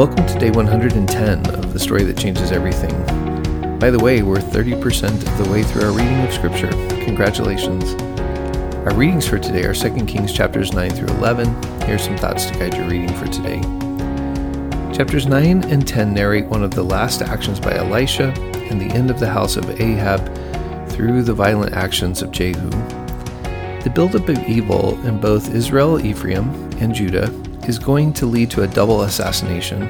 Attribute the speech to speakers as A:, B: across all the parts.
A: Welcome to day 110 of the story that changes everything. By the way, we're 30% of the way through our reading of Scripture. Congratulations. Our readings for today are 2 Kings chapters 9 through 11. Here are some thoughts to guide your reading for today. Chapters 9 and 10 narrate one of the last actions by Elisha and the end of the house of Ahab through the violent actions of Jehu. The buildup of evil in both Israel, Ephraim, and Judah is going to lead to a double assassination.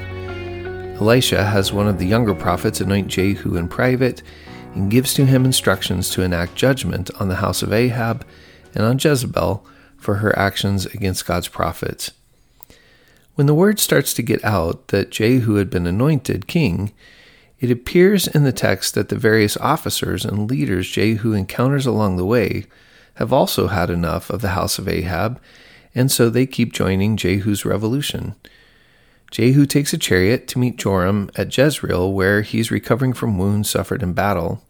A: Elisha has one of the younger prophets anoint Jehu in private and gives to him instructions to enact judgment on the house of Ahab and on Jezebel for her actions against God's prophets. When the word starts to get out that Jehu had been anointed king, it appears in the text that the various officers and leaders Jehu encounters along the way have also had enough of the house of Ahab and so they keep joining Jehu's revolution. Jehu takes a chariot to meet Joram at Jezreel, where he's recovering from wounds suffered in battle.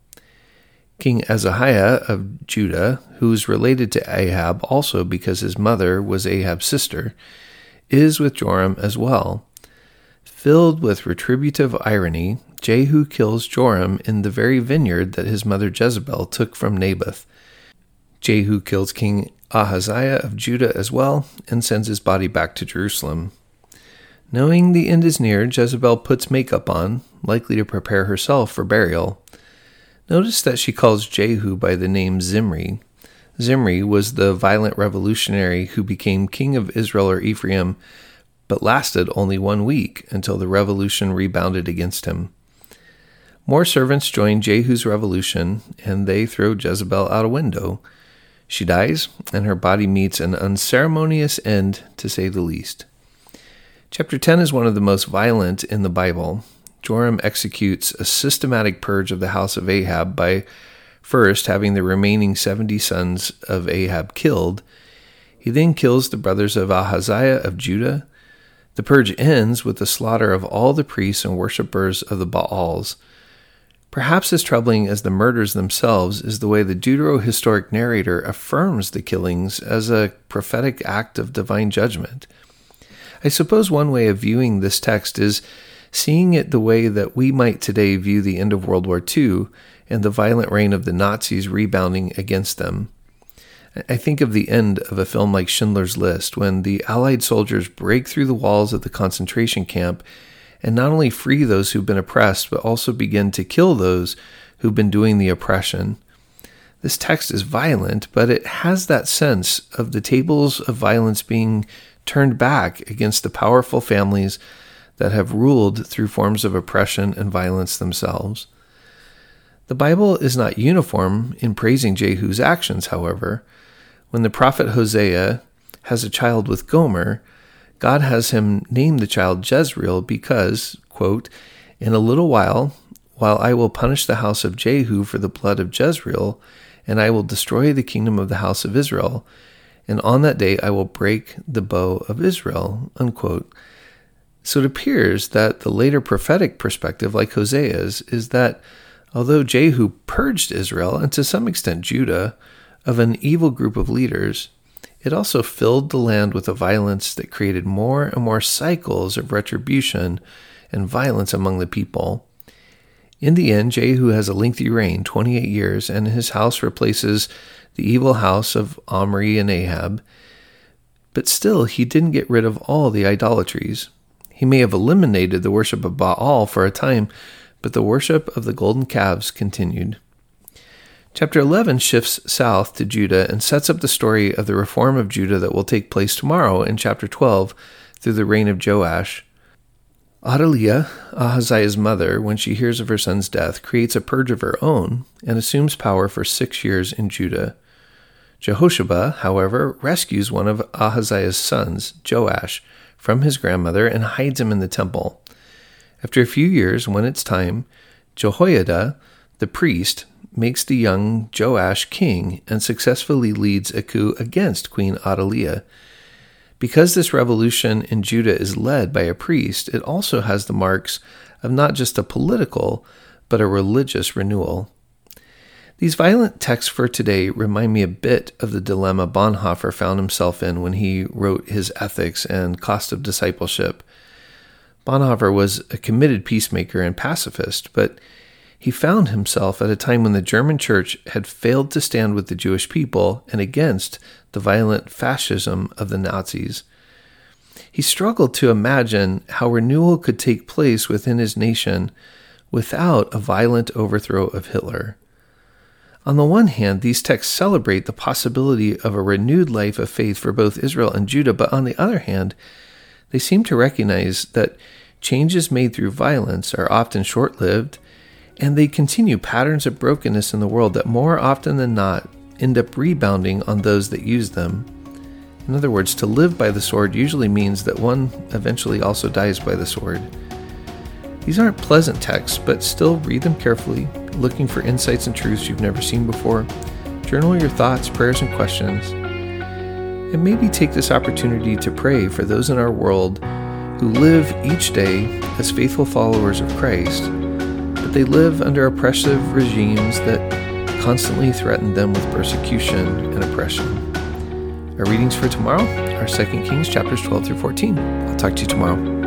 A: King Ahaziah of Judah, who's related to Ahab also because his mother was Ahab's sister, is with Joram as well. Filled with retributive irony, Jehu kills Joram in the very vineyard that his mother Jezebel took from Naboth. Jehu kills King Ahaziah of Judah as well, and sends his body back to Jerusalem. Knowing the end is near, Jezebel puts makeup on, likely to prepare herself for burial. Notice that she calls Jehu by the name Zimri. Zimri was the violent revolutionary who became king of Israel or Ephraim, but lasted only one week until the revolution rebounded against him. More servants join Jehu's revolution, and they throw Jezebel out a window. She dies, and her body meets an unceremonious end, to say the least. Chapter 10 is one of the most violent in the Bible. Joram executes a systematic purge of the house of Ahab by first having the remaining 70 sons of Ahab killed. He then kills the brothers of Ahaziah of Judah. The purge ends with the slaughter of all the priests and worshippers of the Baals. Perhaps as troubling as the murders themselves is the way the Deutero-historic narrator affirms the killings as a prophetic act of divine judgment. I suppose one way of viewing this text is seeing it the way that we might today view the end of World War II and the violent reign of the Nazis rebounding against them. I think of the end of a film like Schindler's List when the Allied soldiers break through the walls of the concentration camp and not only free those who've been oppressed, but also begin to kill those who've been doing the oppression. This text is violent, but it has that sense of the tables of violence being turned back against the powerful families that have ruled through forms of oppression and violence themselves. The Bible is not uniform in praising Jehu's actions, however. When the prophet Hosea has a child with Gomer, God has him name the child Jezreel because, quote, In a little while, while I will punish the house of Jehu for the blood of Jezreel, and I will destroy the kingdom of the house of Israel, and on that day I will break the bow of Israel. Unquote. So it appears that the later prophetic perspective, like Hosea's, is that although Jehu purged Israel, and to some extent Judah, of an evil group of leaders, it also filled the land with a violence that created more and more cycles of retribution and violence among the people. In the end, Jehu has a lengthy reign, 28 years, and his house replaces the evil house of Omri and Ahab. But still, he didn't get rid of all the idolatries. He may have eliminated the worship of Baal for a time, but the worship of the golden calves continued. Chapter 11 shifts south to Judah and sets up the story of the reform of Judah that will take place tomorrow in chapter 12 through the reign of Joash. Athaliah, Ahaziah's mother, when she hears of her son's death, creates a purge of her own and assumes power for six years in Judah. Jehosheba, however, rescues one of Ahaziah's sons, Joash, from his grandmother and hides him in the temple. After a few years, when it's time, Jehoiada, the priest, makes the young Joash king and successfully leads a coup against Queen Athaliah. Because this revolution in Judah is led by a priest, it also has the marks of not just a political, but a religious renewal. These violent texts for today remind me a bit of the dilemma Bonhoeffer found himself in when he wrote his Ethics and Cost of Discipleship. Bonhoeffer was a committed peacemaker and pacifist, but he found himself at a time when the German church had failed to stand with the Jewish people and against the violent fascism of the Nazis. He struggled to imagine how renewal could take place within his nation without a violent overthrow of Hitler. On the one hand, these texts celebrate the possibility of a renewed life of faith for both Israel and Judah, but on the other hand, they seem to recognize that changes made through violence are often short lived, and they continue patterns of brokenness in the world that more often than not end up rebounding on those that use them. In other words, to live by the sword usually means that one eventually also dies by the sword. These aren't pleasant texts, but still read them carefully, looking for insights and truths you've never seen before. Journal your thoughts, prayers, and questions. And maybe take this opportunity to pray for those in our world who live each day as faithful followers of Christ, they live under oppressive regimes that constantly threaten them with persecution and oppression. Our readings for tomorrow are 2 Kings chapters 12 through 14. I'll talk to you tomorrow.